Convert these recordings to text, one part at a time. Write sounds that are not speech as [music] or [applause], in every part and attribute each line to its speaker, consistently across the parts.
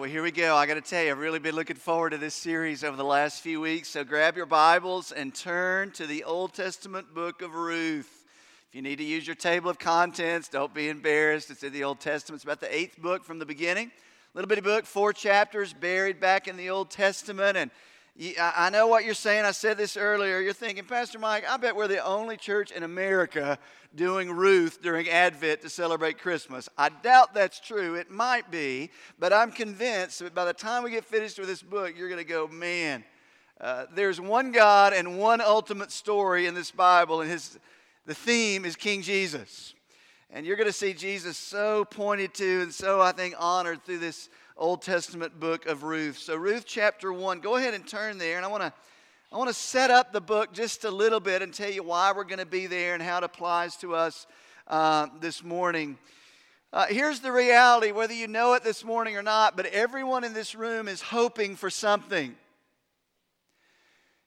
Speaker 1: well, here we go. I got to tell you, I've really been looking forward to this series over the last few weeks. So grab your Bibles and turn to the Old Testament book of Ruth. If you need to use your table of contents, don't be embarrassed. It's in the Old Testament. It's about the eighth book from the beginning. Little bitty book, four chapters, buried back in the Old Testament. And I know what you're saying. I said this earlier. You're thinking, Pastor Mike, I bet we're the only church in America doing Ruth during Advent to celebrate Christmas. I doubt that's true. It might be, but I'm convinced that by the time we get finished with this book, you're going to go, man, uh, there's one God and one ultimate story in this Bible, and his, the theme is King Jesus. And you're going to see Jesus so pointed to and so, I think, honored through this Old Testament book of Ruth. So, Ruth chapter 1, go ahead and turn there. And I want to. I want to set up the book just a little bit and tell you why we're going to be there and how it applies to us uh, this morning. Uh, here's the reality whether you know it this morning or not, but everyone in this room is hoping for something.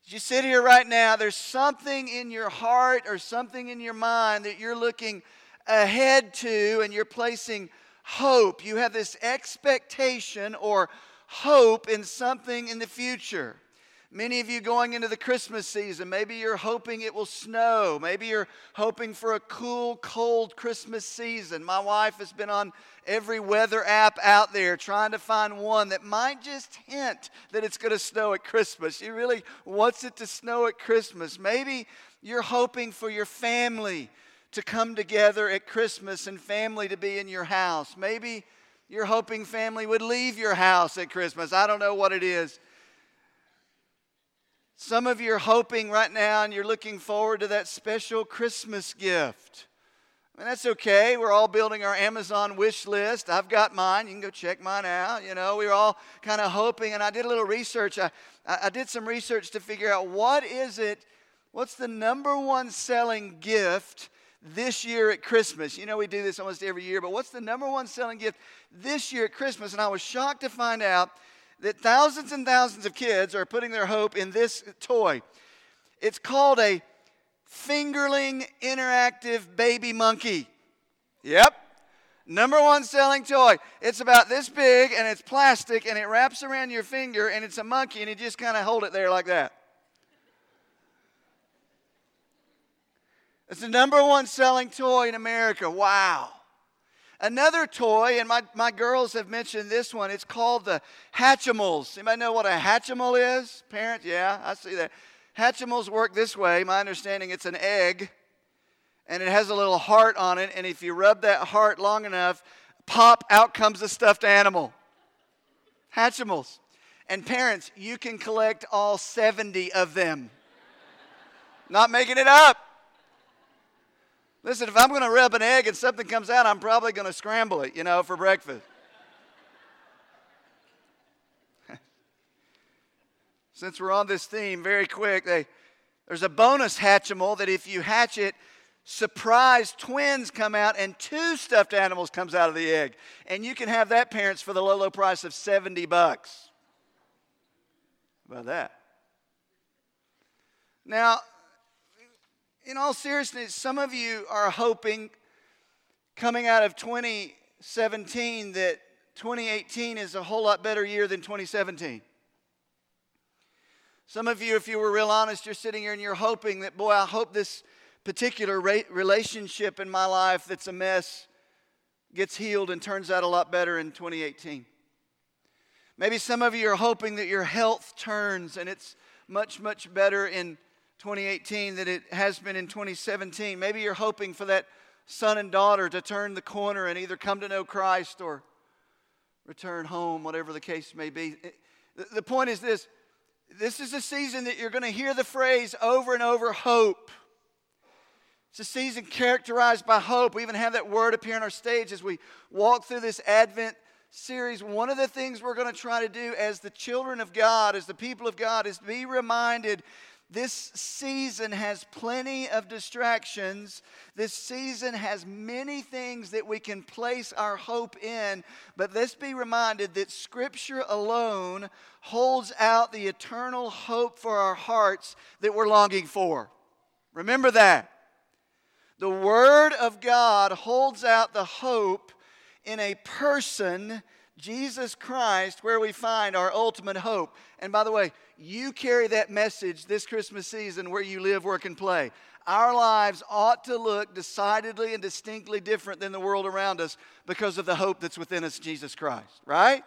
Speaker 1: As you sit here right now, there's something in your heart or something in your mind that you're looking ahead to and you're placing hope. You have this expectation or hope in something in the future. Many of you going into the Christmas season, maybe you're hoping it will snow. Maybe you're hoping for a cool, cold Christmas season. My wife has been on every weather app out there trying to find one that might just hint that it's going to snow at Christmas. She really wants it to snow at Christmas. Maybe you're hoping for your family to come together at Christmas and family to be in your house. Maybe you're hoping family would leave your house at Christmas. I don't know what it is. Some of you are hoping right now and you're looking forward to that special Christmas gift. I mean, that's okay. We're all building our Amazon wish list. I've got mine. You can go check mine out. You know, we were all kind of hoping, and I did a little research. I, I did some research to figure out what is it, what's the number one selling gift this year at Christmas. You know, we do this almost every year, but what's the number one selling gift this year at Christmas? And I was shocked to find out that thousands and thousands of kids are putting their hope in this toy. It's called a Fingerling Interactive Baby Monkey. Yep. Number one selling toy. It's about this big and it's plastic and it wraps around your finger and it's a monkey and you just kind of hold it there like that. It's the number one selling toy in America. Wow. Another toy, and my, my girls have mentioned this one, it's called the Hatchimals. Anybody know what a Hatchimal is? Parents? Yeah, I see that. Hatchimals work this way. My understanding, it's an egg, and it has a little heart on it, and if you rub that heart long enough, pop, out comes a stuffed animal. Hatchimals. And parents, you can collect all 70 of them. Not making it up. Listen, if I'm going to rub an egg and something comes out, I'm probably going to scramble it, you know, for breakfast. [laughs] Since we're on this theme, very quick, they, there's a bonus hatchimal that if you hatch it, surprise twins come out and two stuffed animals comes out of the egg. And you can have that, parents, for the low, low price of 70 bucks. About that? Now, in all seriousness, some of you are hoping coming out of 2017 that 2018 is a whole lot better year than 2017. Some of you, if you were real honest, you're sitting here and you're hoping that, boy, I hope this particular relationship in my life that's a mess gets healed and turns out a lot better in 2018. Maybe some of you are hoping that your health turns and it's much, much better in 2018 that it has been in 2017. Maybe you're hoping for that son and daughter to turn the corner and either come to know Christ or return home, whatever the case may be. The point is this this is a season that you're going to hear the phrase over and over hope. It's a season characterized by hope. We even have that word appear on our stage as we walk through this Advent series. One of the things we're going to try to do as the children of God, as the people of God, is be reminded this season has plenty of distractions. This season has many things that we can place our hope in. But let's be reminded that Scripture alone holds out the eternal hope for our hearts that we're longing for. Remember that. The Word of God holds out the hope in a person Jesus Christ, where we find our ultimate hope. And by the way, you carry that message this Christmas season where you live, work, and play. Our lives ought to look decidedly and distinctly different than the world around us because of the hope that's within us, Jesus Christ, right?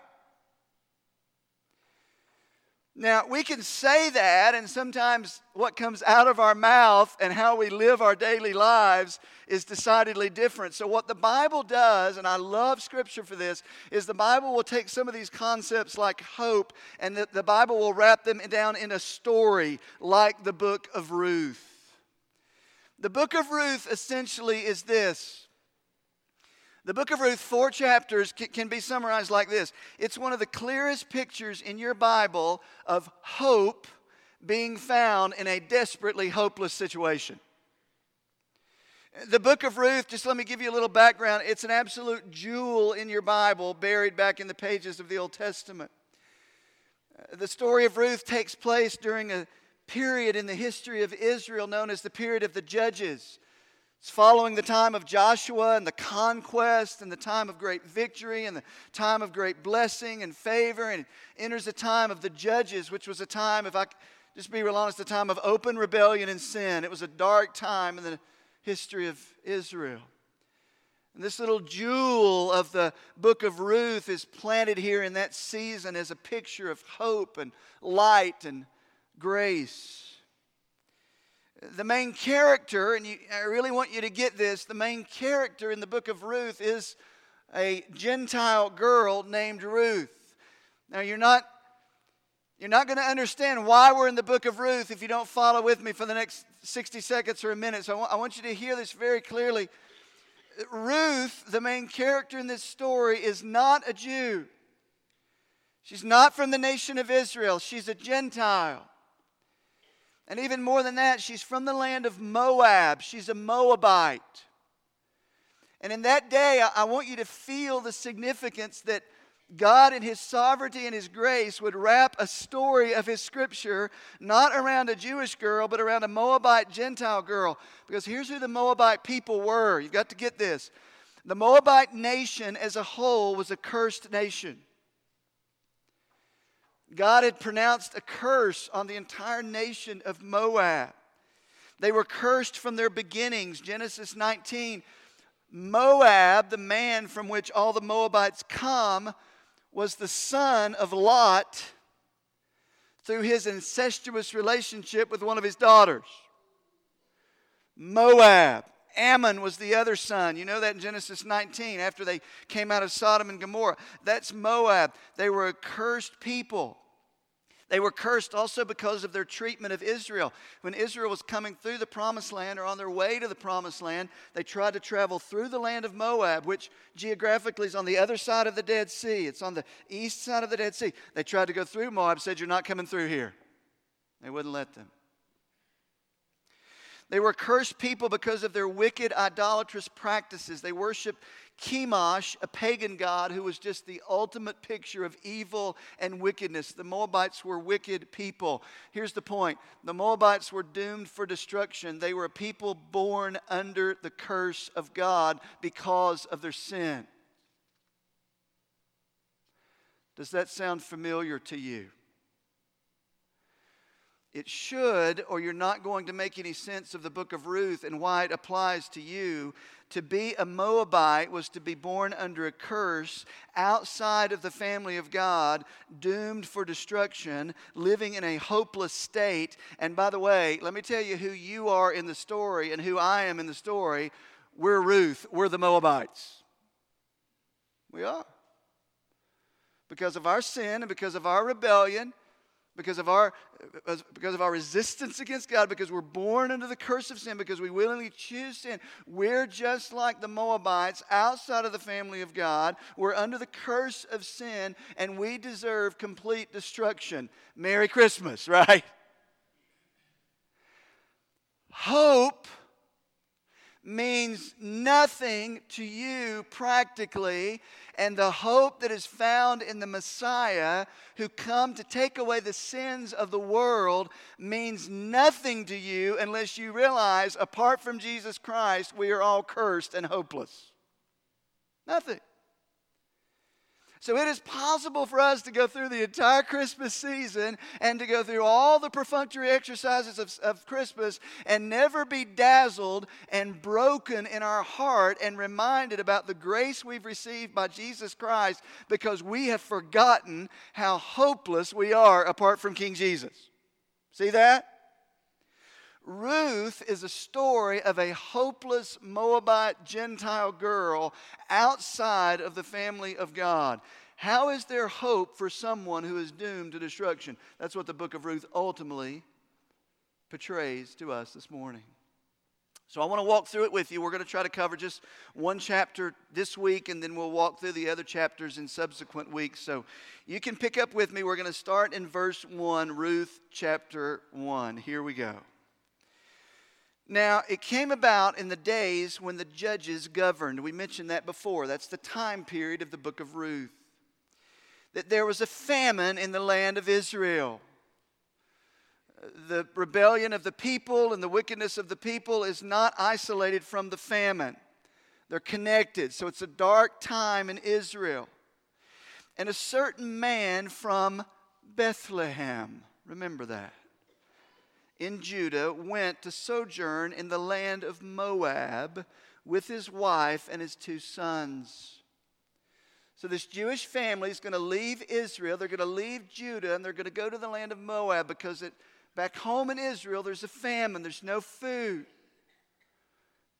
Speaker 1: Now, we can say that, and sometimes what comes out of our mouth and how we live our daily lives is decidedly different. So, what the Bible does, and I love Scripture for this, is the Bible will take some of these concepts like hope, and the, the Bible will wrap them down in a story like the book of Ruth. The book of Ruth essentially is this the book of Ruth, four chapters, can be summarized like this it's one of the clearest pictures in your Bible of hope being found in a desperately hopeless situation. The book of Ruth, just let me give you a little background. It's an absolute jewel in your Bible, buried back in the pages of the Old Testament. Uh, the story of Ruth takes place during a period in the history of Israel known as the period of the Judges. It's following the time of Joshua and the conquest and the time of great victory and the time of great blessing and favor, and enters the time of the judges, which was a time, if I just be real honest, a time of open rebellion and sin. It was a dark time in the history of Israel. And this little jewel of the book of Ruth is planted here in that season as a picture of hope and light and grace the main character, and you, I really want you to get this the main character in the book of Ruth is a Gentile girl named Ruth. Now, you're not. You're not going to understand why we're in the book of Ruth if you don't follow with me for the next 60 seconds or a minute. So I want, I want you to hear this very clearly. Ruth, the main character in this story, is not a Jew. She's not from the nation of Israel. She's a Gentile. And even more than that, she's from the land of Moab. She's a Moabite. And in that day, I want you to feel the significance that God, in His sovereignty and His grace, would wrap a story of His scripture not around a Jewish girl, but around a Moabite Gentile girl. Because here's who the Moabite people were. You've got to get this. The Moabite nation as a whole was a cursed nation. God had pronounced a curse on the entire nation of Moab. They were cursed from their beginnings. Genesis 19. Moab, the man from which all the Moabites come, was the son of Lot through his incestuous relationship with one of his daughters. Moab. Ammon was the other son. You know that in Genesis 19, after they came out of Sodom and Gomorrah. That's Moab. They were a cursed people. They were cursed also because of their treatment of Israel. When Israel was coming through the promised land or on their way to the promised land, they tried to travel through the land of Moab, which geographically is on the other side of the Dead Sea. It's on the east side of the Dead Sea. They tried to go through Moab, said, You're not coming through here. They wouldn't let them. They were cursed people because of their wicked, idolatrous practices. They worshiped Chemosh, a pagan god who was just the ultimate picture of evil and wickedness. The Moabites were wicked people. Here's the point the Moabites were doomed for destruction. They were a people born under the curse of God because of their sin. Does that sound familiar to you? It should, or you're not going to make any sense of the book of Ruth and why it applies to you. To be a Moabite was to be born under a curse outside of the family of God, doomed for destruction, living in a hopeless state. And by the way, let me tell you who you are in the story and who I am in the story. We're Ruth, we're the Moabites. We are. Because of our sin and because of our rebellion because of our because of our resistance against God, because we're born under the curse of sin, because we willingly choose sin. We're just like the Moabites outside of the family of God. We're under the curse of sin, and we deserve complete destruction. Merry Christmas, [laughs] right? Hope means nothing to you practically, and the hope that is found in the Messiah who come to take away the sins of the world means nothing to you unless you realize apart from Jesus Christ, we are all cursed and hopeless. Nothing. So it is possible for us to go through the entire Christmas season and to go through all the perfunctory exercises of, of, Christmas and never be dazzled and broken in our heart and reminded about the grace we've received by Jesus Christ because we have forgotten how hopeless we are apart from King Jesus. See that? Ruth is a story of a hopeless Moabite Gentile girl outside of the family of God. How is there hope for someone who is doomed to destruction? That's what the book of Ruth ultimately portrays to us this morning. So I want to walk through it with you. We're going to try to cover just one chapter this week, and then we'll walk through the other chapters in subsequent weeks. So you can pick up with me. We're going to start in verse 1, Ruth chapter 1. Here we go. Now, it came about in the days when the judges governed. We mentioned that before. That's the time period of the book of Ruth. That there was a famine in the land of Israel. The rebellion of the people and the wickedness of the people is not isolated from the famine, they're connected. So it's a dark time in Israel. And a certain man from Bethlehem, remember that in Judah went to sojourn in the land of Moab with his wife and his two sons. So, this Jewish family is going to leave Israel. They're going to leave Judah and they're going to go to the land of Moab because it, back home in Israel, there's a famine, there's no food.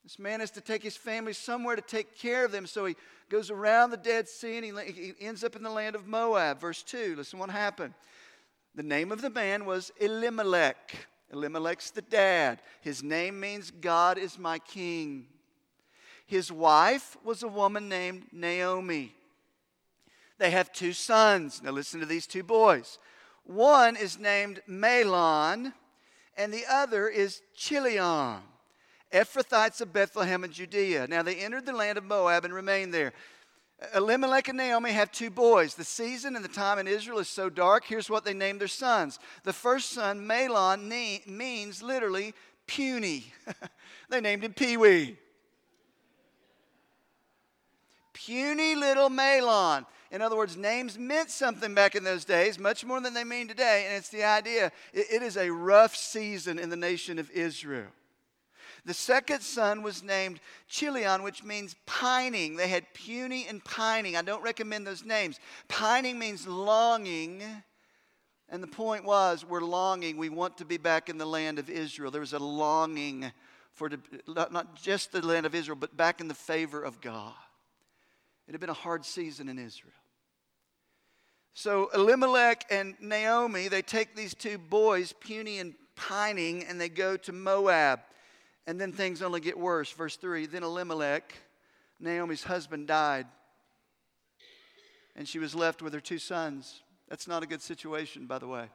Speaker 1: This man has to take his family somewhere to take care of them. So he goes around the Dead Sea and he, he ends up in the land of Moab. Verse 2, listen what happened. The name of the man was Elimelech. Elimelech's the dad. His name means God is my king. His wife was a woman named Naomi. They have two sons. Now, listen to these two boys. One is named Mahlon, and the other is Chilion, Ephrathites of Bethlehem and Judea. Now, they entered the land of Moab and remained there. Elimelech and Naomi have two boys. The season and the time in Israel is so dark. Here's what they named their sons. The first son, Mahlon, means literally puny. [laughs] they named him Pee Wee. Puny little Mahlon. In other words, names meant something back in those days, much more than they mean today. And it's the idea it, it is a rough season in the nation of Israel. The second son was named Chilion, which means pining. They had puny and pining. I don't recommend those names. Pining means longing. And the point was, we're longing. We want to be back in the land of Israel. There was a longing for not just the land of Israel, but back in the favor of God. It had been a hard season in Israel. So Elimelech and Naomi, they take these two boys, puny and pining, and they go to Moab. And then things only get worse. Verse 3 Then Elimelech, Naomi's husband, died, and she was left with her two sons. That's not a good situation, by the way.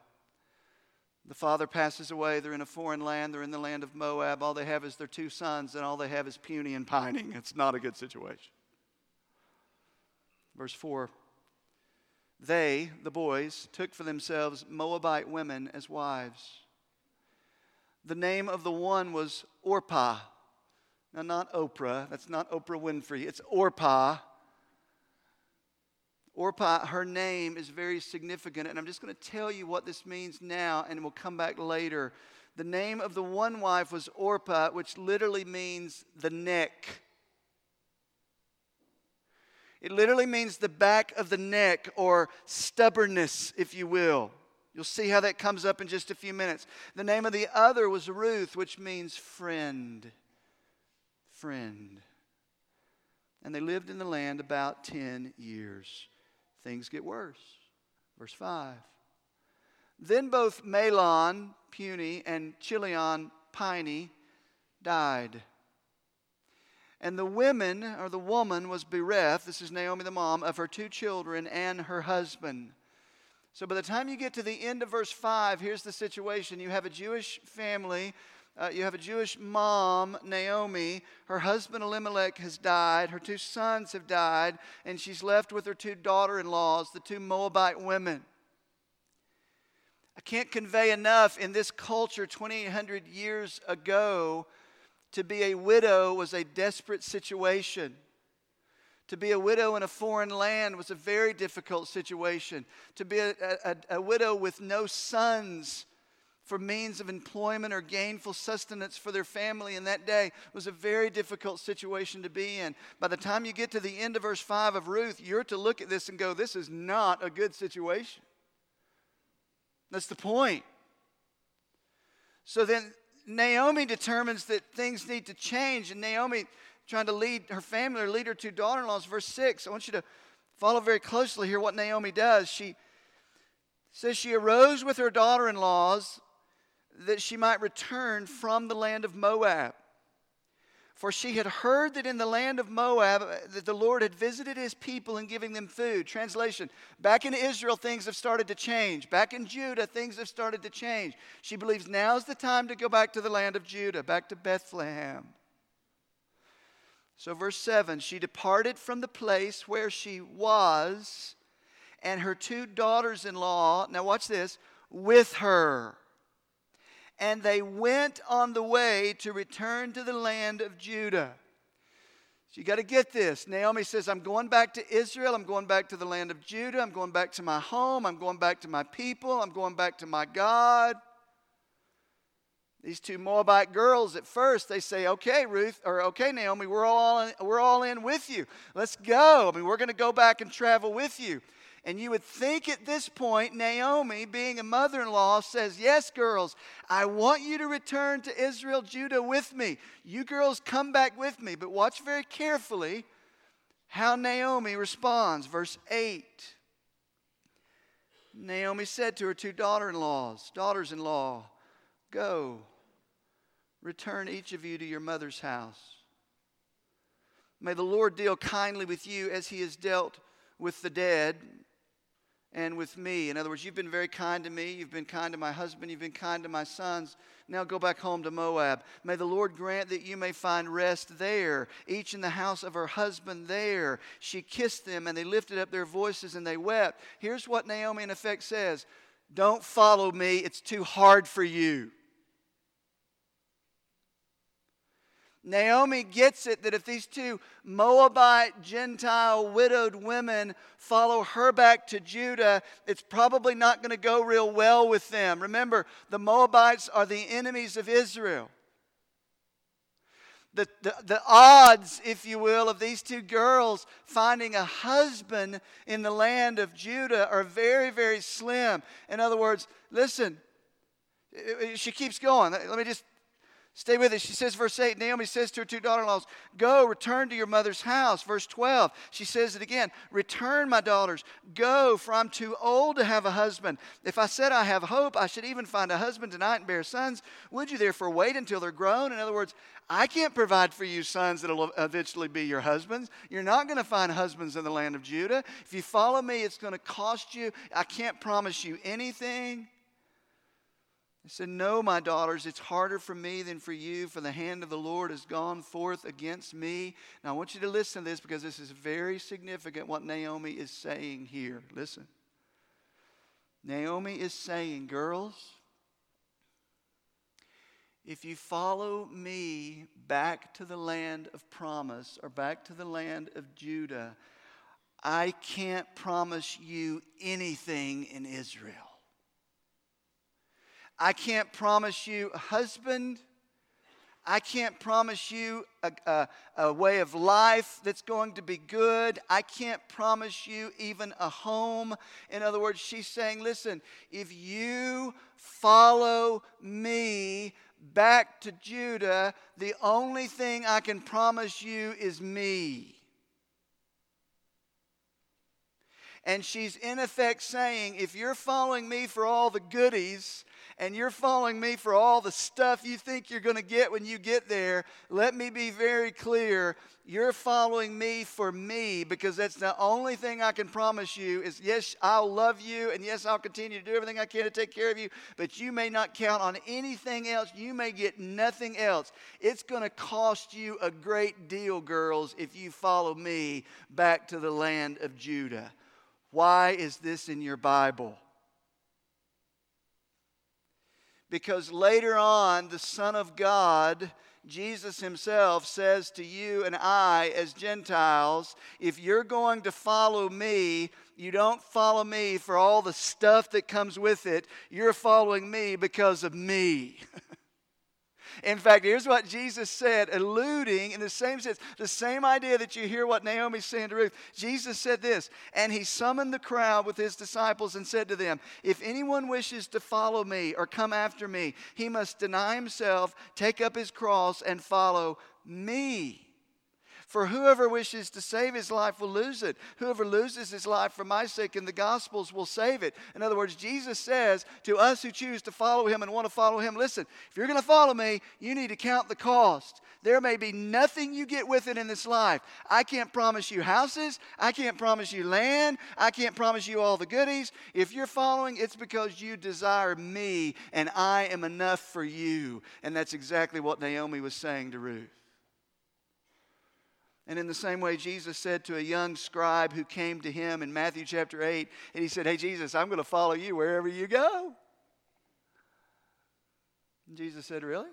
Speaker 1: The father passes away. They're in a foreign land. They're in the land of Moab. All they have is their two sons, and all they have is puny and pining. [laughs] It's not a good situation. Verse 4 They, the boys, took for themselves Moabite women as wives. The name of the one was Orpah. Now, not Oprah. That's not Oprah Winfrey. It's Orpah. Orpah, her name is very significant, and I'm just going to tell you what this means now, and we'll come back later. The name of the one wife was Orpah, which literally means the neck. It literally means the back of the neck or stubbornness, if you will. You'll see how that comes up in just a few minutes. The name of the other was Ruth, which means friend. Friend. And they lived in the land about 10 years. Things get worse. Verse 5. Then both Mahlon, puny, and Chilion, piney, died. And the women, or the woman, was bereft, this is Naomi the mom, of her two children and her husband. So by the time you get to the end of verse 5, here's the situation. You have a Jewish family. Uh, you have a Jewish mom, Naomi. Her husband Elimelech has died. Her two sons have died. And she's left with her two daughter in laws, the two Moabite women. I can't convey enough in this culture 2,800 years ago, to be a widow was a desperate situation. To be a widow in a foreign land was a very difficult situation. To be a, a, a, widow with no sons for means of employment or gainful sustenance for their family in that day was a very difficult situation to be in. By the time you get to the end of verse 5 of Ruth, you're to look at this and go, this is not a good situation. That's the point. So then Naomi determines that things need to change, and Naomi trying to lead her family or lead her two daughter in laws. Verse 6, I want you to follow very closely here what Naomi does. She says she arose with her daughter in laws that she might return from the land of Moab. For she had heard that in the land of Moab uh, that the Lord had visited his people in giving them food. Translation Back in Israel, things have started to change. Back in Judah, things have started to change. She believes now's the time to go back to the land of Judah, back to Bethlehem. So, verse 7 she departed from the place where she was, and her two daughters in law, now watch this, with her. And they went on the way to return to the land of Judah. So you got to get this. Naomi says, I'm going back to Israel. I'm going back to the land of Judah. I'm going back to my home. I'm going back to my people. I'm going back to my God. These two Moabite girls, at first, they say, Okay, Ruth, or okay, Naomi, we're all in, we're all in with you. Let's go. I mean, we're going to go back and travel with you. And you would think at this point, Naomi, being a mother in law, says, Yes, girls, I want you to return to Israel, Judah with me. You girls come back with me. But watch very carefully how Naomi responds. Verse 8 Naomi said to her two daughter in laws, daughters in law, Go, return each of you to your mother's house. May the Lord deal kindly with you as he has dealt with the dead and with me. In other words, you've been very kind to me. You've been kind to my husband. You've been kind to my sons. Now go back home to Moab. May the Lord grant that you may find rest there, each in the house of her husband there. She kissed them, and they lifted up their voices and they wept. Here's what Naomi, in effect, says Don't follow me, it's too hard for you. Naomi gets it that if these two Moabite, Gentile, widowed women follow her back to Judah, it's probably not going to go real well with them. Remember, the Moabites are the enemies of Israel. The, the, the odds, if you will, of these two girls finding a husband in the land of Judah are very, very slim. In other words, listen, she keeps going. Let me just Stay with us. She says, verse 8, Naomi says to her two daughter in laws, Go, return to your mother's house. Verse 12, she says it again, Return, my daughters, go, for I'm too old to have a husband. If I said I have hope, I should even find a husband tonight and bear sons. Would you therefore wait until they're grown? In other words, I can't provide for you sons that will eventually be your husbands. You're not going to find husbands in the land of Judah. If you follow me, it's going to cost you. I can't promise you anything. He said, No, my daughters, it's harder for me than for you, for the hand of the Lord has gone forth against me. Now, I want you to listen to this because this is very significant what Naomi is saying here. Listen. Naomi is saying, Girls, if you follow me back to the land of promise or back to the land of Judah, I can't promise you anything in Israel. I can't promise you a husband. I can't promise you a, a, a, way of life that's going to be good. I can't promise you even a home. In other words, she's saying, listen, if you follow me back to Judah, the only thing I can promise you is me. And she's in effect saying, if you're following me for all the goodies, and you're following me for all the stuff you think you're going to get when you get there, let me be very clear. You're following me for me because that's the only thing I can promise you is yes, I'll love you and yes, I'll continue to do everything I can to take care of you, but you may not count on anything else. You may get nothing else. It's going to cost you a great deal, girls, if you follow me back to the land of Judah. Why is this in your Bible? Because later on, the Son of God, Jesus himself says to you and I, as Gentiles, if you're going to follow me, you don't follow me for all the stuff that comes with it. You're following me because of me. [laughs] In fact, here's what Jesus said, alluding in the same sense, the same idea that you hear what Naomi's saying to Ruth. Jesus said this, and he summoned the crowd with his disciples and said to them, If anyone wishes to follow me or come after me, he must deny himself, take up his cross, and follow me. For whoever wishes to save his life will lose it. Whoever loses his life for my sake in the Gospels will save it. In other words, Jesus says to us who choose to follow him and want to follow him listen, if you're going to follow me, you need to count the cost. There may be nothing you get with it in this life. I can't promise you houses. I can't promise you land. I can't promise you all the goodies. If you're following, it's because you desire me and I am enough for you. And that's exactly what Naomi was saying to Ruth. And in the same way, Jesus said to a young scribe who came to him in Matthew chapter 8, and he said, Hey, Jesus, I'm going to follow you wherever you go. And Jesus said, Really?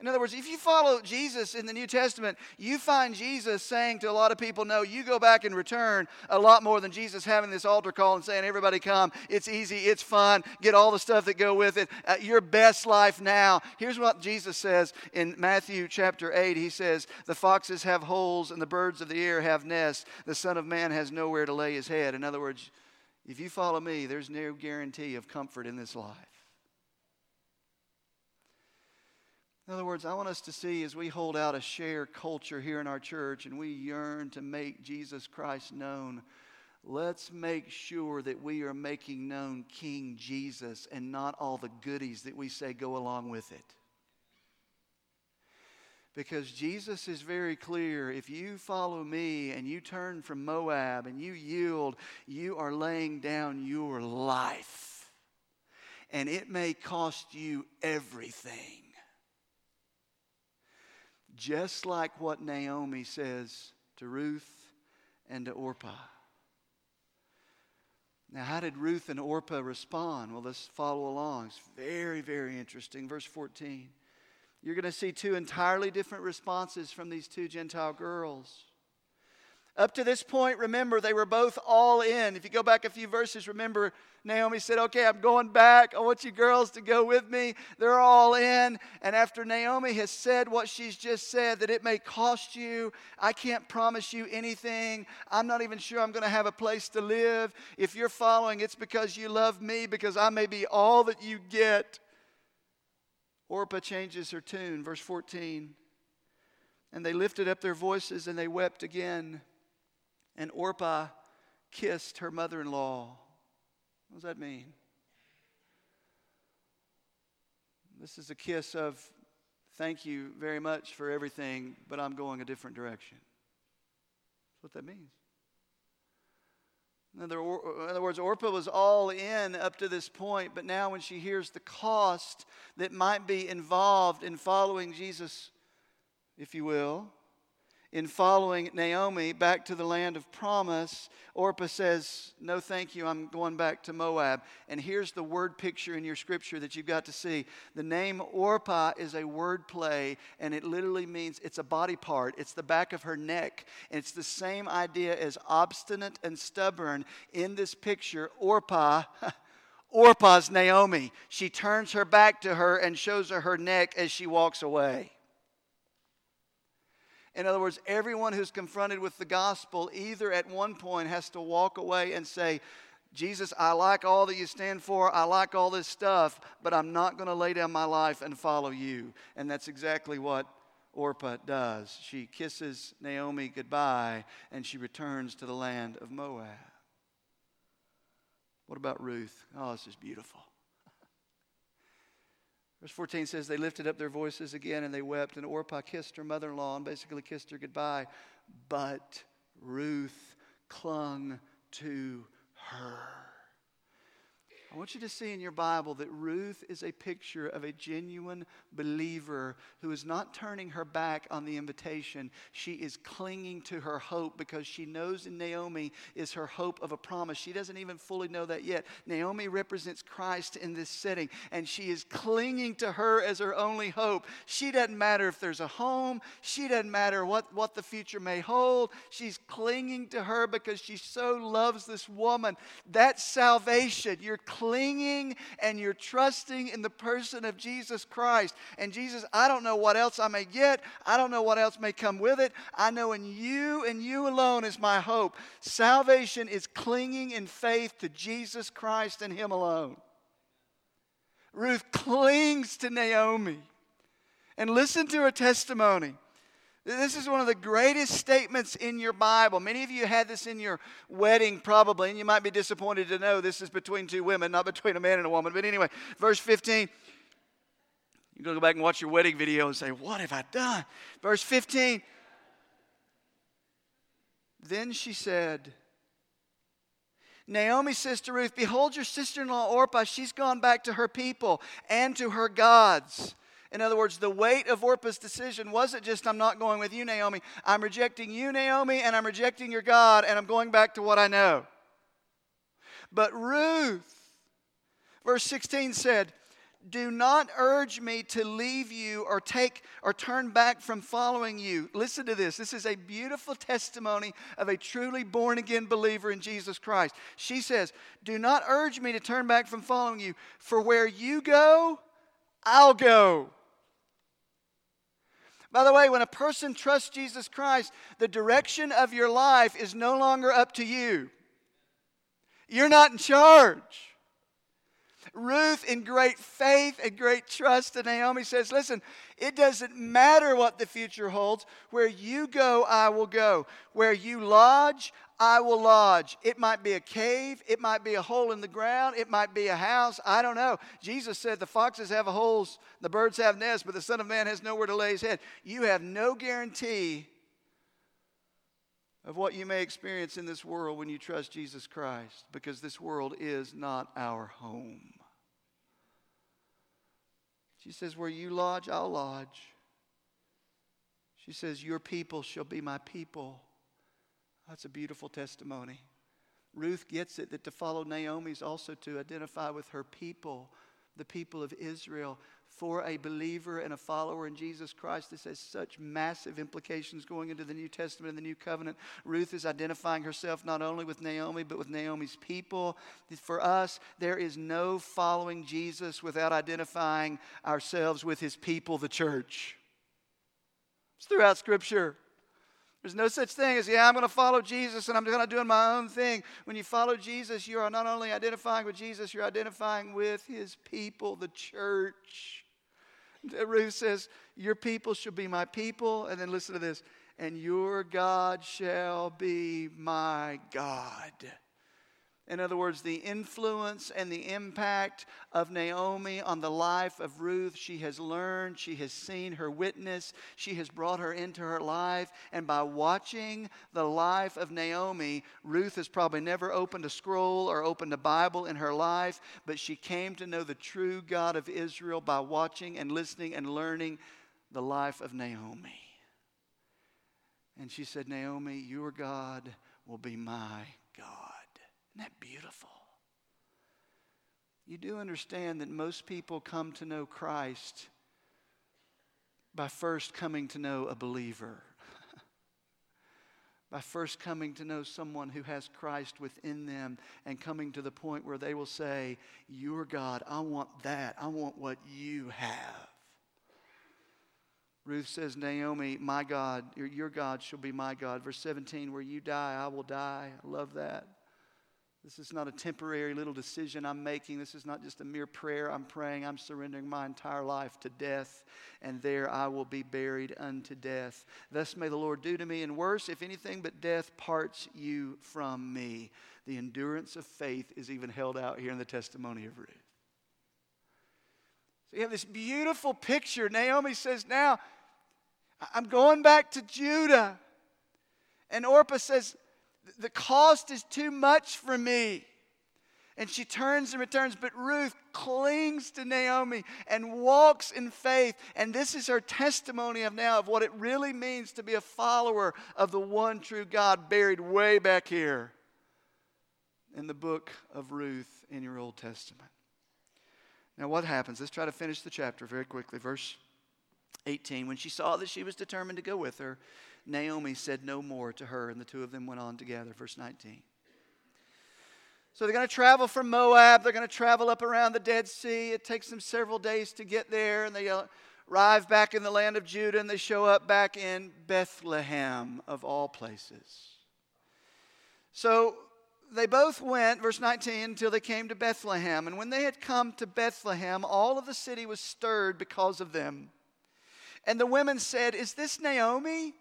Speaker 1: In other words, if you follow Jesus in the New Testament, you find Jesus saying to a lot of people, No, you go back and return a lot more than Jesus having this altar call and saying, Everybody come. It's easy. It's fun. Get all the stuff that go with it. Uh, your best life now. Here's what Jesus says in Matthew chapter 8. He says, The foxes have holes and the birds of the air have nests. The Son of Man has nowhere to lay his head. In other words, if you follow me, there's no guarantee of comfort in this life. In other words, I want us to see as we hold out a share culture here in our church and we yearn to make Jesus Christ known, let's make sure that we are making known King Jesus and not all the goodies that we say go along with it. Because Jesus is very clear if you follow me and you turn from Moab and you yield, you are laying down your life. And it may cost you everything. Just like what Naomi says to Ruth and to Orpah. Now, how did Ruth and Orpah respond? Well, let's follow along. It's very, very interesting. Verse 14. You're going to see two entirely different responses from these two Gentile girls. Up to this point, remember, they were both all in. If you go back a few verses, remember, Naomi said, Okay, I'm going back. I want you girls to go with me. They're all in. And after Naomi has said what she's just said, that it may cost you, I can't promise you anything. I'm not even sure I'm going to have a place to live. If you're following, it's because you love me, because I may be all that you get. Orpah changes her tune. Verse 14. And they lifted up their voices and they wept again. And Orpah kissed her mother in law. What does that mean? This is a kiss of thank you very much for everything, but I'm going a different direction. That's what that means. In other, in other, words, Orpah was all in up to this point, but now when she hears the cost that might be involved in following Jesus, if you will, in following Naomi back to the land of promise, Orpah says, No, thank you, I'm going back to Moab. And here's the word picture in your scripture that you've got to see. The name Orpah is a word play, and it literally means it's a body part, it's the back of her neck. And it's the same idea as obstinate and stubborn. In this picture, Orpah. [laughs] Orpah's Naomi. She turns her back to her and shows her her neck as she walks away. In other words, everyone who's confronted with the gospel either at one point has to walk away and say, Jesus, I like all that you stand for. I like all this stuff, but I'm not going to lay down my life and follow you. And that's exactly what Orpah does. She kisses Naomi goodbye and she returns to the land of Moab. What about Ruth? Oh, this is beautiful. Verse 14 says, They lifted up their voices again and they wept, and Orpah kissed her mother in law and basically kissed her goodbye. But Ruth clung to her. I want you to see in your Bible that Ruth is a picture of a genuine believer who is not turning her back on the invitation. She is clinging to her hope because she knows in Naomi is her hope of a promise. She doesn't even fully know that yet. Naomi represents Christ in this setting, and she is clinging to her as her only hope. She doesn't matter if there's a home, she doesn't matter what, what the future may hold. She's clinging to her because she so loves this woman. That's salvation. You're clinging and you're trusting in the person of Jesus Christ. And Jesus, I don't know what else I may get. I don't know what else may come with it. I know in you and you alone is my hope. Salvation is clinging in faith to Jesus Christ and Him alone. Ruth clings to Naomi. And listen to her testimony. This is one of the greatest statements in your Bible. Many of you had this in your wedding, probably, and you might be disappointed to know this is between two women, not between a man and a woman. But anyway, verse 15. You're gonna go back and watch your wedding video and say, What have I done? Verse 15. Then she said, Naomi says to Ruth, Behold your sister in law Orpah, she's gone back to her people and to her gods. In other words, the weight of Orpah's decision wasn't just, I'm not going with you, Naomi. I'm rejecting you, Naomi, and I'm rejecting your God, and I'm going back to what I know. But Ruth, verse 16 said, do not urge me to leave you or take or turn back from following you. Listen to this. This is a beautiful testimony of a truly born again believer in Jesus Christ. She says, Do not urge me to turn back from following you, for where you go, I'll go. By the way, when a person trusts Jesus Christ, the direction of your life is no longer up to you. You're not in charge. Ruth, in great faith and great trust to Naomi, says, Listen, it doesn't matter what the future holds. Where you go, I will go. Where you lodge, I will lodge. It might be a cave, it might be a hole in the ground, it might be a house. I don't know. Jesus said the foxes have holes, the birds have nests, but the Son of Man has nowhere to lay his head. You have no guarantee of what you may experience in this world when you trust Jesus Christ because this world is not our home. She says, Where you lodge, I'll lodge. She says, Your people shall be my people that's a beautiful testimony. Ruth gets it that to follow Naomi is also to identify with her people, the people of Israel. For a believer and a follower in Jesus Christ, this has such massive implications going into the New Testament and the New Covenant. Ruth is identifying herself not only with Naomi, but with Naomi's people. For us, there is no following Jesus without identifying ourselves with his people, the church. It's throughout Scripture. There's no such thing as, yeah, I'm going to follow Jesus and I'm going to do my own thing. When you follow Jesus, you are not only identifying with Jesus, you're identifying with his people, the church. Ruth says, Your people shall be my people. And then listen to this, and your God shall be my God. In other words, the influence and the impact of Naomi on the life of Ruth, she has learned, she has seen her witness, she has brought her into her life. And by watching the life of Naomi, Ruth has probably never opened a scroll or opened a Bible in her life, but she came to know the true God of Israel by watching and listening and learning the life of Naomi. And she said, Naomi, your God will be my God. Isn't that beautiful? You do understand that most people come to know Christ by first coming to know a believer. [laughs] by first coming to know someone who has Christ within them and coming to the point where they will say, Your God, I want that. I want what you have. Ruth says, Naomi, my God, your, your God shall be my God. Verse 17, where you die, I will die. I love that. This is not a temporary little decision I'm making. This is not just a mere prayer I'm praying. I'm surrendering my entire life to death, and there I will be buried unto death. Thus may the Lord do to me, and worse, if anything but death parts you from me. The endurance of faith is even held out here in the testimony of Ruth. So you have this beautiful picture. Naomi says, Now, I'm going back to Judah. And Orpah says, the cost is too much for me. And she turns and returns, but Ruth clings to Naomi and walks in faith. And this is her testimony of now of what it really means to be a follower of the one true God, buried way back here in the book of Ruth in your Old Testament. Now, what happens? Let's try to finish the chapter very quickly. Verse 18 When she saw that she was determined to go with her, Naomi said no more to her, and the two of them went on together. Verse 19. So they're going to travel from Moab. They're going to travel up around the Dead Sea. It takes them several days to get there, and they uh, arrive back in the land of Judah, and they show up back in Bethlehem, of all places. So they both went, verse 19, until they came to Bethlehem. And when they had come to Bethlehem, all of the city was stirred because of them. And the women said, Is this Naomi?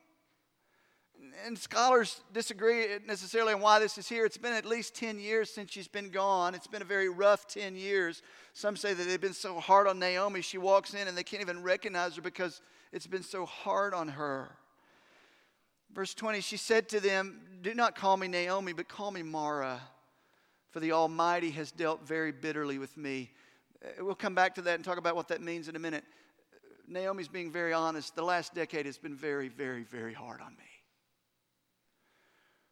Speaker 1: and scholars disagree necessarily on why this is here. It's been at least 10 years since she's been gone. It's been a very rough 10 years. Some say that they've been so hard on Naomi, she walks in and they can't even recognize her because it's been so hard on her. Verse 20, she said to them, Do not call me Naomi, but call me Mara, for the Almighty has dealt very bitterly with me. Uh, we'll come back to that and talk about what that means in a minute. Naomi's being very honest. The last decade has been very, very, very hard on me.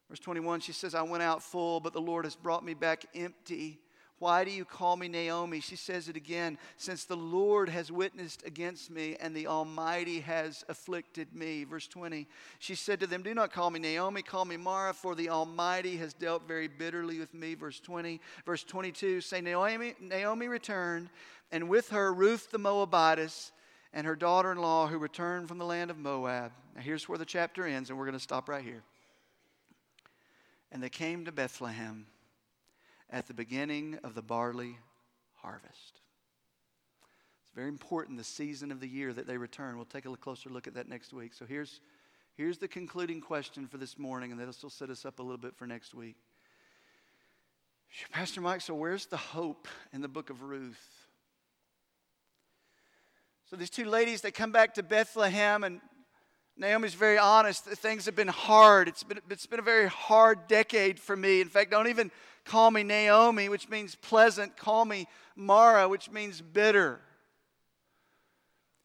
Speaker 1: Verse 21, she says, I went out full, but the Lord has brought me back empty. Why do you call me Naomi? She says it again, since the Lord has witnessed against me and the Almighty has afflicted me. Verse 20, she said to them, Do not call me Naomi, call me Mara, for the Almighty has dealt very bitterly with me. Verse 20, verse 22, say, Naomi, Naomi returned, and with her Ruth the Moabitess and her daughter in law who returned from the land of Moab. Now here's where the chapter ends, and we're going to stop right here. And they came to Bethlehem at the beginning of the barley harvest. It's very important the season of the year that they return. We'll take a closer look at that next week. So here's, here's the concluding question for this morning, and this will still set us up a little bit for next week. Pastor Mike, so where's the hope in the book of Ruth? So these two ladies, they come back to Bethlehem, and Naomi's very honest. Things have been hard. It's been, it's been a very hard decade for me. In fact, don't even call me Naomi, which means pleasant. Call me Mara, which means bitter.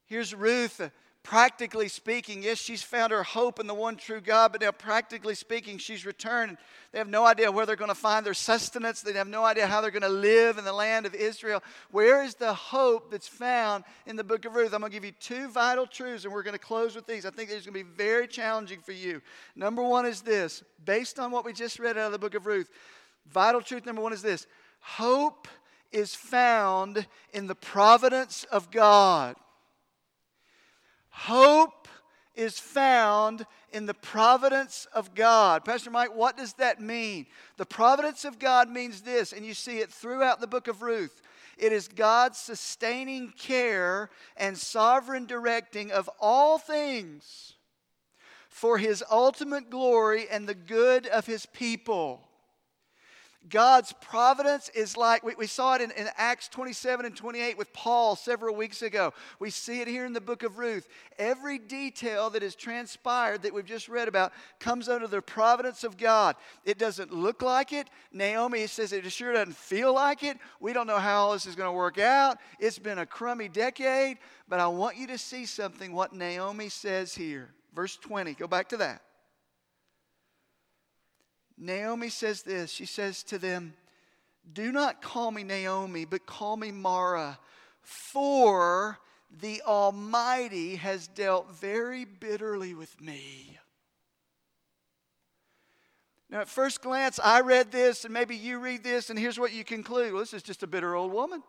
Speaker 1: Here's Ruth, practically speaking, yes, she's found her hope in the one true God, but now practically speaking, she's returned. They have no idea where they're going to find their sustenance. They have no idea how they're going to live in the land of Israel. Where is the hope that's found in the book of Ruth? I'm going to give you two vital truths, and we're going to close with these. I think these are going to be very challenging for you. Number one is this based on what we just read out of the book of Ruth, vital truth number one is this hope is found in the providence of God. Hope is found in the providence of God. Pastor Mike, what does that mean? The providence of God means this, and you see it throughout the book of Ruth. It is God's sustaining care and sovereign directing of all things for his ultimate glory and the good of his people. God's providence is like, we, we saw it in, in, Acts 27 and 28 with Paul several weeks ago. We see it here in the book of Ruth. Every detail that has transpired that we've just read about comes under the providence of God. It doesn't look like it. Naomi says it sure doesn't feel like it. We don't know how all this is going to work out. It's been a crummy decade, but I want you to see something what Naomi says here. Verse 20, go back to that. Naomi says this She says to them, Do not call me Naomi, but call me Mara, for the Almighty has dealt very bitterly with me. Now, at first glance, I read this, and maybe you read this, and here's what you conclude well, this is just a bitter old woman.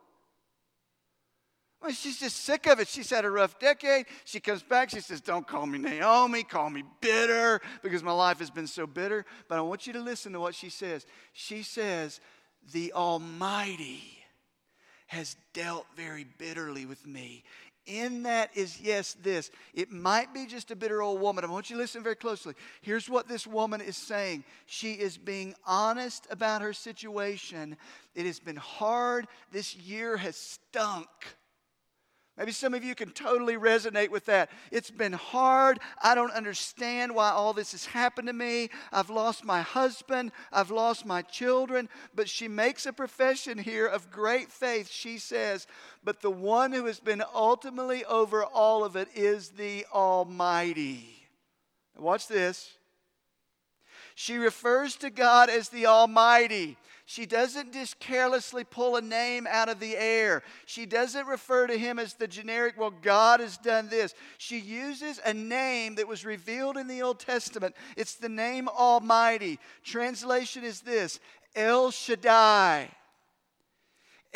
Speaker 1: Well, she's just sick of it. She's had a rough decade. She comes back. She says, Don't call me Naomi. Call me bitter because my life has been so bitter. But I want you to listen to what she says. She says, The Almighty has dealt very bitterly with me. In that is, yes, this. It might be just a bitter old woman. I want you to listen very closely. Here's what this woman is saying she is being honest about her situation. It has been hard. This year has stunk. Maybe some of you can totally resonate with that. It's been hard. I don't understand why all this has happened to me. I've lost my husband. I've lost my children. But she makes a profession here of great faith. She says, But the one who has been ultimately over all of it is the Almighty. Watch this. She refers to God as the Almighty. She doesn't just carelessly pull a name out of the air. She doesn't refer to him as the generic, well, God has done this. She uses a name that was revealed in the Old Testament. It's the name Almighty. Translation is this El Shaddai.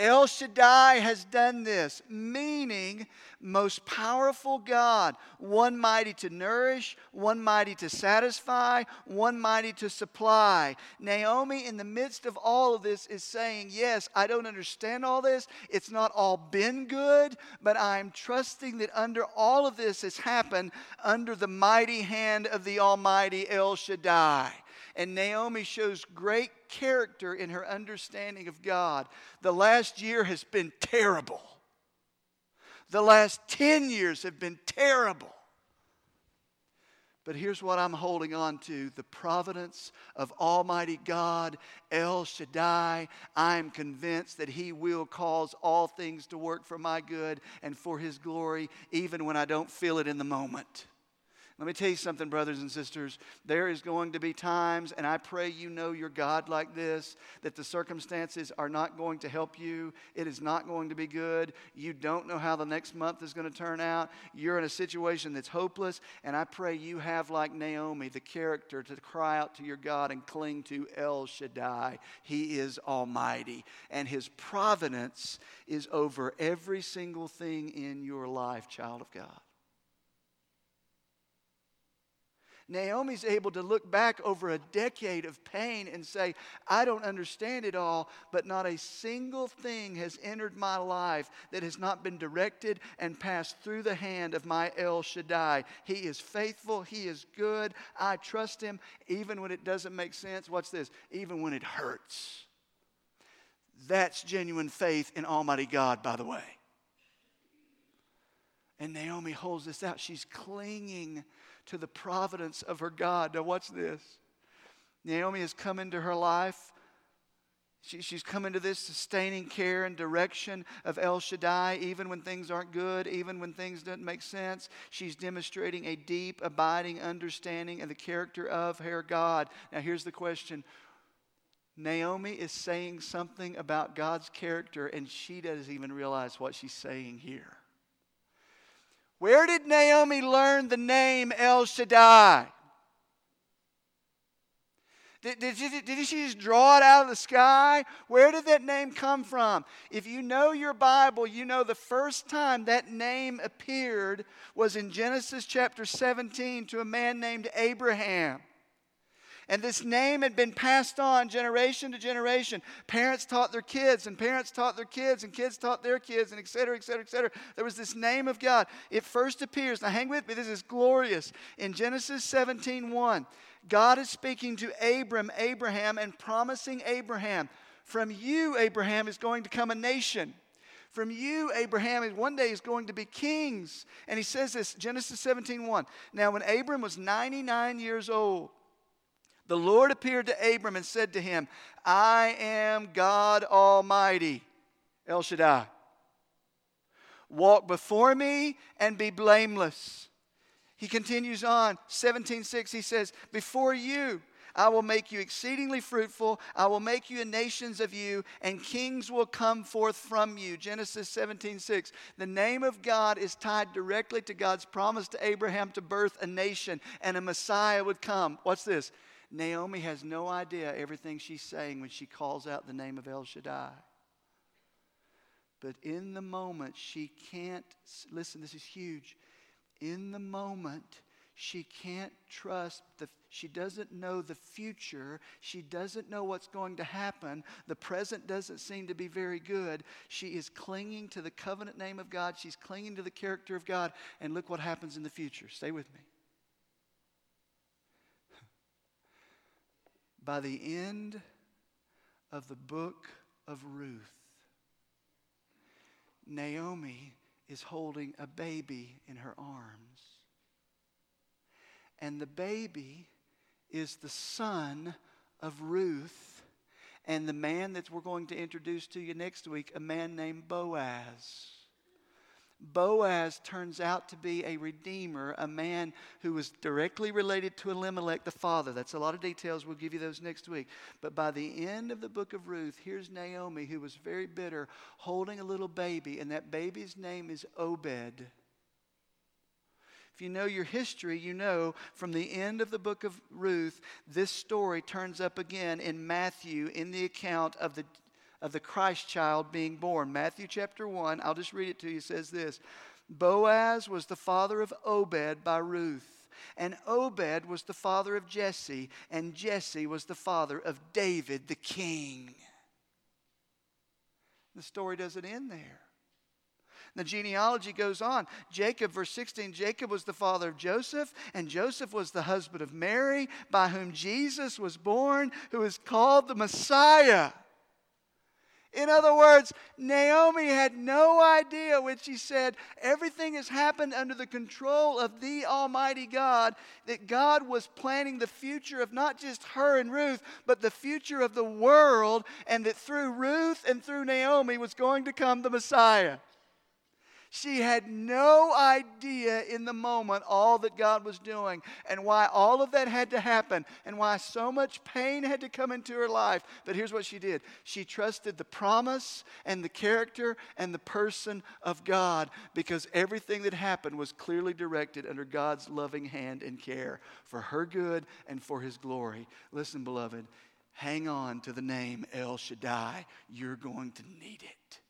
Speaker 1: El Shaddai has done this, meaning most powerful God, one mighty to nourish, one mighty to satisfy, one mighty to supply. Naomi, in the midst of all of this, is saying, Yes, I don't understand all this. It's not all been good, but I'm trusting that under all of this has happened under the mighty hand of the Almighty El Shaddai. And Naomi shows great character in her understanding of God. The last year has been terrible. The last 10 years have been terrible. But here's what I'm holding on to the providence of Almighty God, El Shaddai. I'm convinced that He will cause all things to work for my good and for His glory, even when I don't feel it in the moment. Let me tell you something, brothers and sisters. There is going to be times, and I pray you know your God like this, that the circumstances are not going to help you. It is not going to be good. You don't know how the next month is going to turn out. You're in a situation that's hopeless, and I pray you have, like Naomi, the character to cry out to your God and cling to El Shaddai. He is Almighty, and His providence is over every single thing in your life, child of God. Naomi's able to look back over a decade of pain and say, I don't understand it all, but not a single thing has entered my life that has not been directed and passed through the hand of my El Shaddai. He is faithful, He is good. I trust Him even when it doesn't make sense. Watch this? Even when it hurts. That's genuine faith in Almighty God, by the way. And Naomi holds this out. She's clinging to the providence of her God. Now, watch this. Naomi has come into her life. She, she's come into this sustaining care and direction of El Shaddai, even when things aren't good, even when things don't make sense. She's demonstrating a deep, abiding understanding of the character of her God. Now, here's the question Naomi is saying something about God's character, and she doesn't even realize what she's saying here. Where did Naomi learn the name El Shaddai? Did, did, she, did she just draw it out of the sky? Where did that name come from? If you know your Bible, you know the first time that name appeared was in Genesis chapter 17 to a man named Abraham. And this name had been passed on generation to generation. Parents taught their kids, and parents taught their kids, and kids taught their kids, and et cetera, et cetera, et cetera. There was this name of God. It first appears, now hang with me, this is glorious. In Genesis 17 1, God is speaking to Abram, Abraham, and promising Abraham, from you, Abraham, is going to come a nation. From you, Abraham, one day is going to be kings. And he says this, Genesis 17 1. Now, when Abram was 99 years old, the Lord appeared to Abram and said to him, I am God Almighty, El Shaddai. Walk before me and be blameless. He continues on, 17:6 he says, "Before you I will make you exceedingly fruitful. I will make you a nations of you, and kings will come forth from you. Genesis 17, 6. The name of God is tied directly to God's promise to Abraham to birth a nation, and a Messiah would come. What's this? Naomi has no idea everything she's saying when she calls out the name of El Shaddai. But in the moment, she can't, listen, this is huge. In the moment, she can't trust the she doesn't know the future. She doesn't know what's going to happen. The present doesn't seem to be very good. She is clinging to the covenant name of god. She's clinging to the character of god. And look what happens in the future. Stay with me by the end of the book of Ruth, Naomi is holding a baby in her arms. And the baby is the son of Ruth and the man that we're going to introduce to you next week, a man named Boaz. Boaz turns out to be a redeemer, a man who was directly related to Elimelech, the father. That's a lot of details. We'll give you those next week. But by the end of the book of Ruth, here's Naomi, who was very bitter, holding a little baby, and that baby's name is Obed. If you know your history, you know from the end of the book of Ruth, this story turns up again in Matthew in the account of the of the Christ child being born. Matthew chapter 1, I'll just read it to you, says this Boaz was the father of Obed by Ruth. And Obed was the father of Jesse, and Jesse was the father of David the king. The story doesn't end there. The genealogy goes on. Jacob, verse 16, Jacob was the father of Joseph, and Joseph was the husband of Mary, by whom Jesus was born, who is called the Messiah. In other words, Naomi had no idea when she said, Everything has happened under the control of the Almighty God, that God was planning the future of not just her and Ruth, but the future of the world, and that through Ruth and through Naomi was going to come the Messiah. She had no idea in the moment all that God was doing and why all of that had to happen and why so much pain had to come into her life. But here's what she did she trusted the promise and the character and the person of God because everything that happened was clearly directed under God's loving hand and care for her good and for his glory. Listen, beloved, hang on to the name El Shaddai. You're going to need it.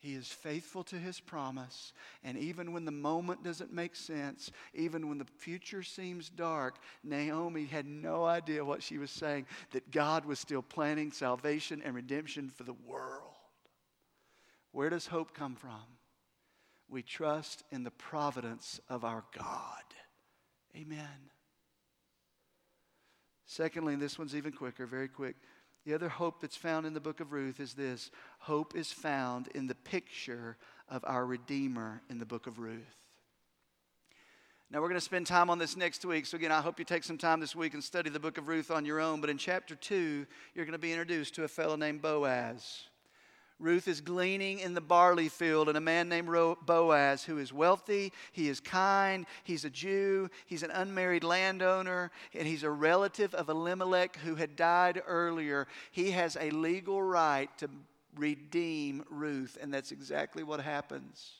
Speaker 1: He is faithful to his promise. And even when the moment doesn't make sense, even when the future seems dark, Naomi had no idea what she was saying that God was still planning salvation and redemption for the world. Where does hope come from? We trust in the providence of our God. Amen. Secondly, and this one's even quicker, very quick. The other hope that's found in the book of Ruth is this hope is found in the picture of our Redeemer in the book of Ruth. Now, we're going to spend time on this next week. So, again, I hope you take some time this week and study the book of Ruth on your own. But in chapter 2, you're going to be introduced to a fellow named Boaz. Ruth is gleaning in the barley field, and a man named Boaz, who is wealthy, he is kind, he's a Jew, he's an unmarried landowner, and he's a relative of Elimelech who had died earlier. He has a legal right to redeem Ruth, and that's exactly what happens.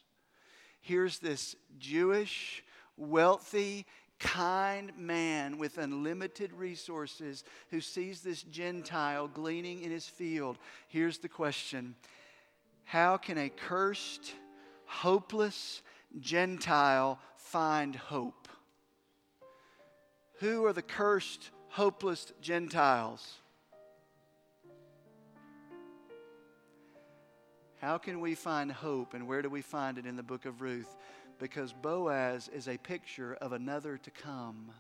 Speaker 1: Here's this Jewish, wealthy, kind man with unlimited resources who sees this Gentile gleaning in his field. Here's the question How can a cursed, hopeless Gentile find hope? Who are the cursed, hopeless Gentiles? How can we find hope and where do we find it in the book of Ruth? Because Boaz is a picture of another to come.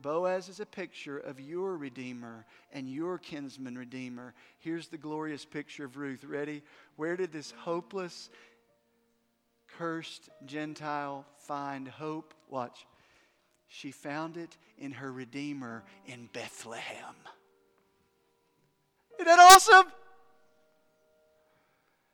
Speaker 1: Boaz is a picture of your Redeemer and your kinsman Redeemer. Here's the glorious picture of Ruth. Ready? Where did this hopeless, cursed Gentile find hope? Watch. She found it in her Redeemer in Bethlehem. Isn't that awesome?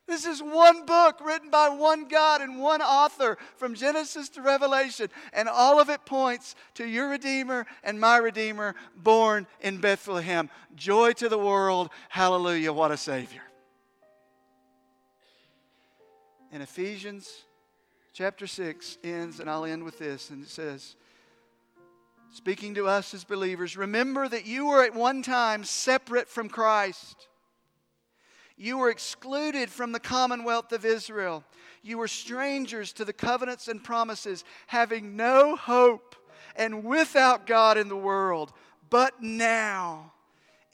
Speaker 1: This is one book written by one God and one author from Genesis to Revelation, and all of it points to your Redeemer and my Redeemer born in Bethlehem. Joy to the world. Hallelujah. What a Savior. And Ephesians chapter 6 ends, and I'll end with this, and it says, Speaking to us as believers, remember that you were at one time separate from Christ you were excluded from the commonwealth of Israel. You were strangers to the covenants and promises, having no hope and without God in the world. But now,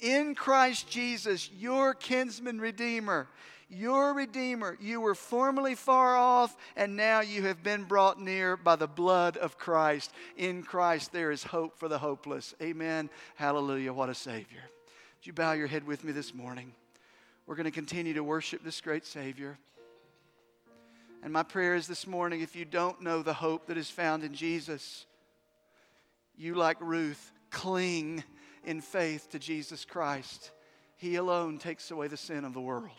Speaker 1: in Christ Jesus, your kinsman redeemer, your redeemer, you were formerly far off, and now you have been brought near by the blood of Christ. In Christ, there is hope for the hopeless. Amen. Hallelujah. What a Savior. Would you bow your head with me this morning? We're going to continue to worship this great Savior. And my prayer is this morning if you don't know the hope that is found in Jesus, you, like Ruth, cling in faith to Jesus Christ. He alone takes away the sin of the world.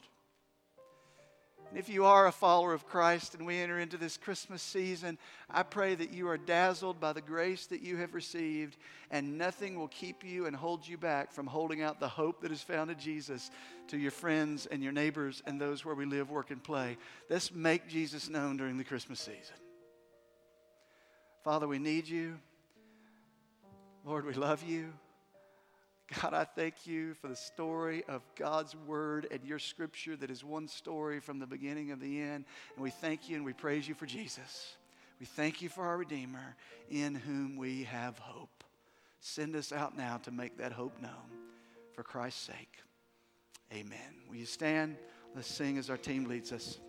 Speaker 1: And if you are a follower of Christ and we enter into this Christmas season, I pray that you are dazzled by the grace that you have received, and nothing will keep you and hold you back from holding out the hope that is found in Jesus to your friends and your neighbors and those where we live, work, and play. Let's make Jesus known during the Christmas season. Father, we need you. Lord, we love you. God, I thank you for the story of God's word and your scripture that is one story from the beginning of the end. And we thank you and we praise you for Jesus. We thank you for our Redeemer in whom we have hope. Send us out now to make that hope known for Christ's sake. Amen. Will you stand? Let's sing as our team leads us.